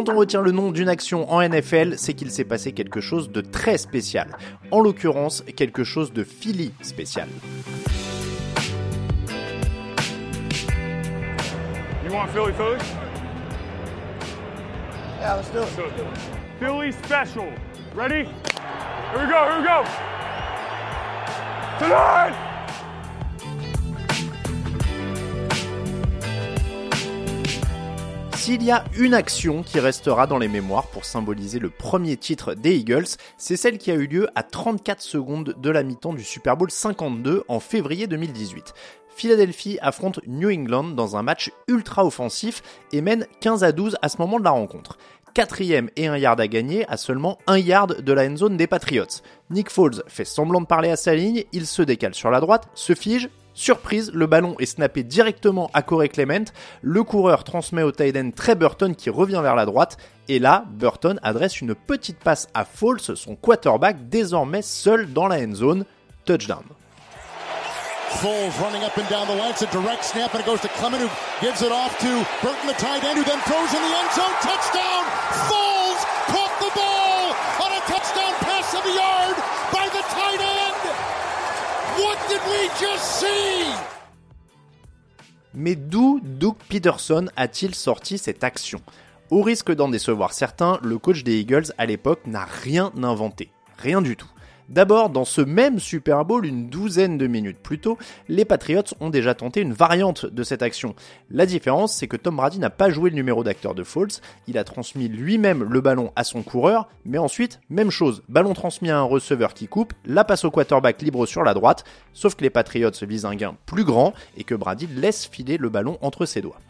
Quand on retient le nom d'une action en NFL, c'est qu'il s'est passé quelque chose de très spécial. En l'occurrence, quelque chose de Philly spécial. You want Philly Philly? Yeah, let's do it. Philly special. Ready? Here we go, here we go. Tonight! S'il y a une action qui restera dans les mémoires pour symboliser le premier titre des Eagles, c'est celle qui a eu lieu à 34 secondes de la mi-temps du Super Bowl 52 en février 2018. Philadelphie affronte New England dans un match ultra offensif et mène 15 à 12 à ce moment de la rencontre. Quatrième et un yard à gagner à seulement un yard de la end zone des Patriots. Nick Foles fait semblant de parler à sa ligne, il se décale sur la droite, se fige, Surprise, le ballon est snappé directement à Corey Clement. Le coureur transmet au tight end Trey Burton qui revient vers la droite. Et là, Burton adresse une petite passe à Foles, son quarterback désormais seul dans la end zone. Touchdown. Foles running up and down the line. It's a direct snap, and it goes to Clement, who gives it off to Burton, the tight end, who then throws in the end zone. Touchdown! Foles caught the ball on a touchdown pass of the yard by the tight end. What did we just see? Mais d'où Doug Peterson a-t-il sorti cette action? Au risque d'en décevoir certains, le coach des Eagles à l'époque n'a rien inventé. Rien du tout. D'abord, dans ce même Super Bowl, une douzaine de minutes plus tôt, les Patriots ont déjà tenté une variante de cette action. La différence, c'est que Tom Brady n'a pas joué le numéro d'acteur de Foles, il a transmis lui-même le ballon à son coureur, mais ensuite, même chose, ballon transmis à un receveur qui coupe, la passe au quarterback libre sur la droite, sauf que les Patriots visent un gain plus grand et que Brady laisse filer le ballon entre ses doigts.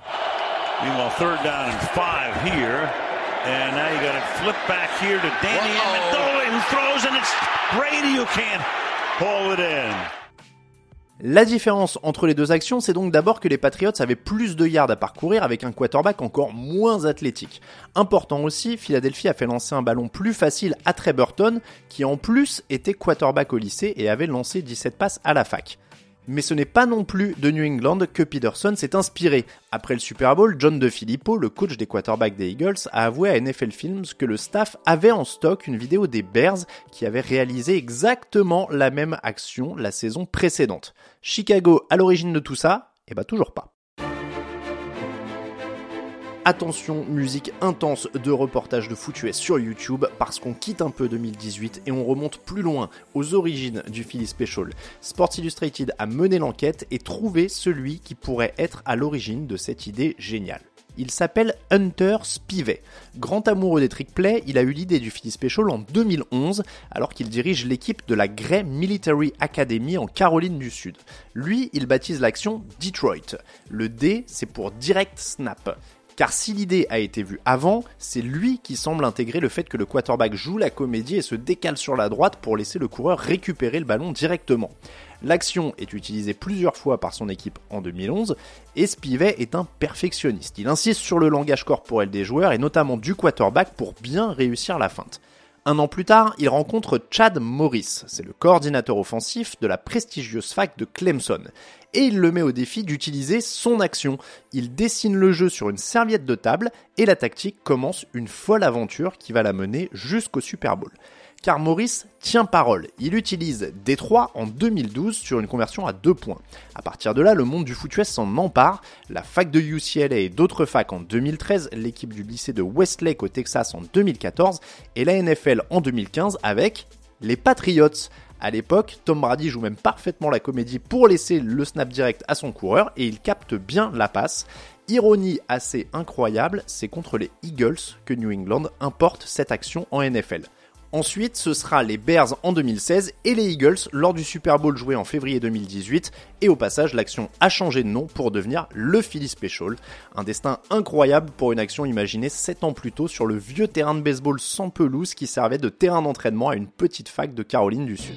And now you got it flip back here to Danny Amendola who throws and it's Brady who can't pull it in. La différence entre les deux actions, c'est donc d'abord que les Patriots avaient plus de yards à parcourir avec un quarterback encore moins athlétique. Important aussi, Philadelphie a fait lancer un ballon plus facile à Trey Burton, qui en plus était quarterback au lycée et avait lancé 17 passes à la fac. Mais ce n'est pas non plus de New England que Peterson s'est inspiré. Après le Super Bowl, John DeFilippo, le coach des quarterbacks des Eagles, a avoué à NFL Films que le staff avait en stock une vidéo des Bears qui avait réalisé exactement la même action la saison précédente. Chicago à l'origine de tout ça Eh bah toujours pas. Attention, musique intense de reportage de foot sur YouTube parce qu'on quitte un peu 2018 et on remonte plus loin aux origines du Philly Special. Sports Illustrated a mené l'enquête et trouvé celui qui pourrait être à l'origine de cette idée géniale. Il s'appelle Hunter Spivey. Grand amoureux des trick play, il a eu l'idée du Philly Special en 2011 alors qu'il dirige l'équipe de la Gray Military Academy en Caroline du Sud. Lui, il baptise l'action Detroit. Le D, c'est pour Direct Snap. Car si l'idée a été vue avant, c'est lui qui semble intégrer le fait que le quarterback joue la comédie et se décale sur la droite pour laisser le coureur récupérer le ballon directement. L'action est utilisée plusieurs fois par son équipe en 2011 et Spivey est un perfectionniste. Il insiste sur le langage corporel des joueurs et notamment du quarterback pour bien réussir la feinte. Un an plus tard, il rencontre Chad Morris, c'est le coordinateur offensif de la prestigieuse fac de Clemson, et il le met au défi d'utiliser son action. Il dessine le jeu sur une serviette de table et la tactique commence une folle aventure qui va la mener jusqu'au Super Bowl car Maurice tient parole. Il utilise Détroit en 2012 sur une conversion à deux points. À partir de là, le monde du foot US s'en empare. La fac de UCLA et d'autres facs en 2013, l'équipe du lycée de Westlake au Texas en 2014 et la NFL en 2015 avec les Patriots. À l'époque, Tom Brady joue même parfaitement la comédie pour laisser le snap direct à son coureur et il capte bien la passe. Ironie assez incroyable, c'est contre les Eagles que New England importe cette action en NFL. Ensuite, ce sera les Bears en 2016 et les Eagles lors du Super Bowl joué en février 2018. Et au passage, l'action a changé de nom pour devenir le Philly Special. Un destin incroyable pour une action imaginée 7 ans plus tôt sur le vieux terrain de baseball sans pelouse qui servait de terrain d'entraînement à une petite fac de Caroline du Sud.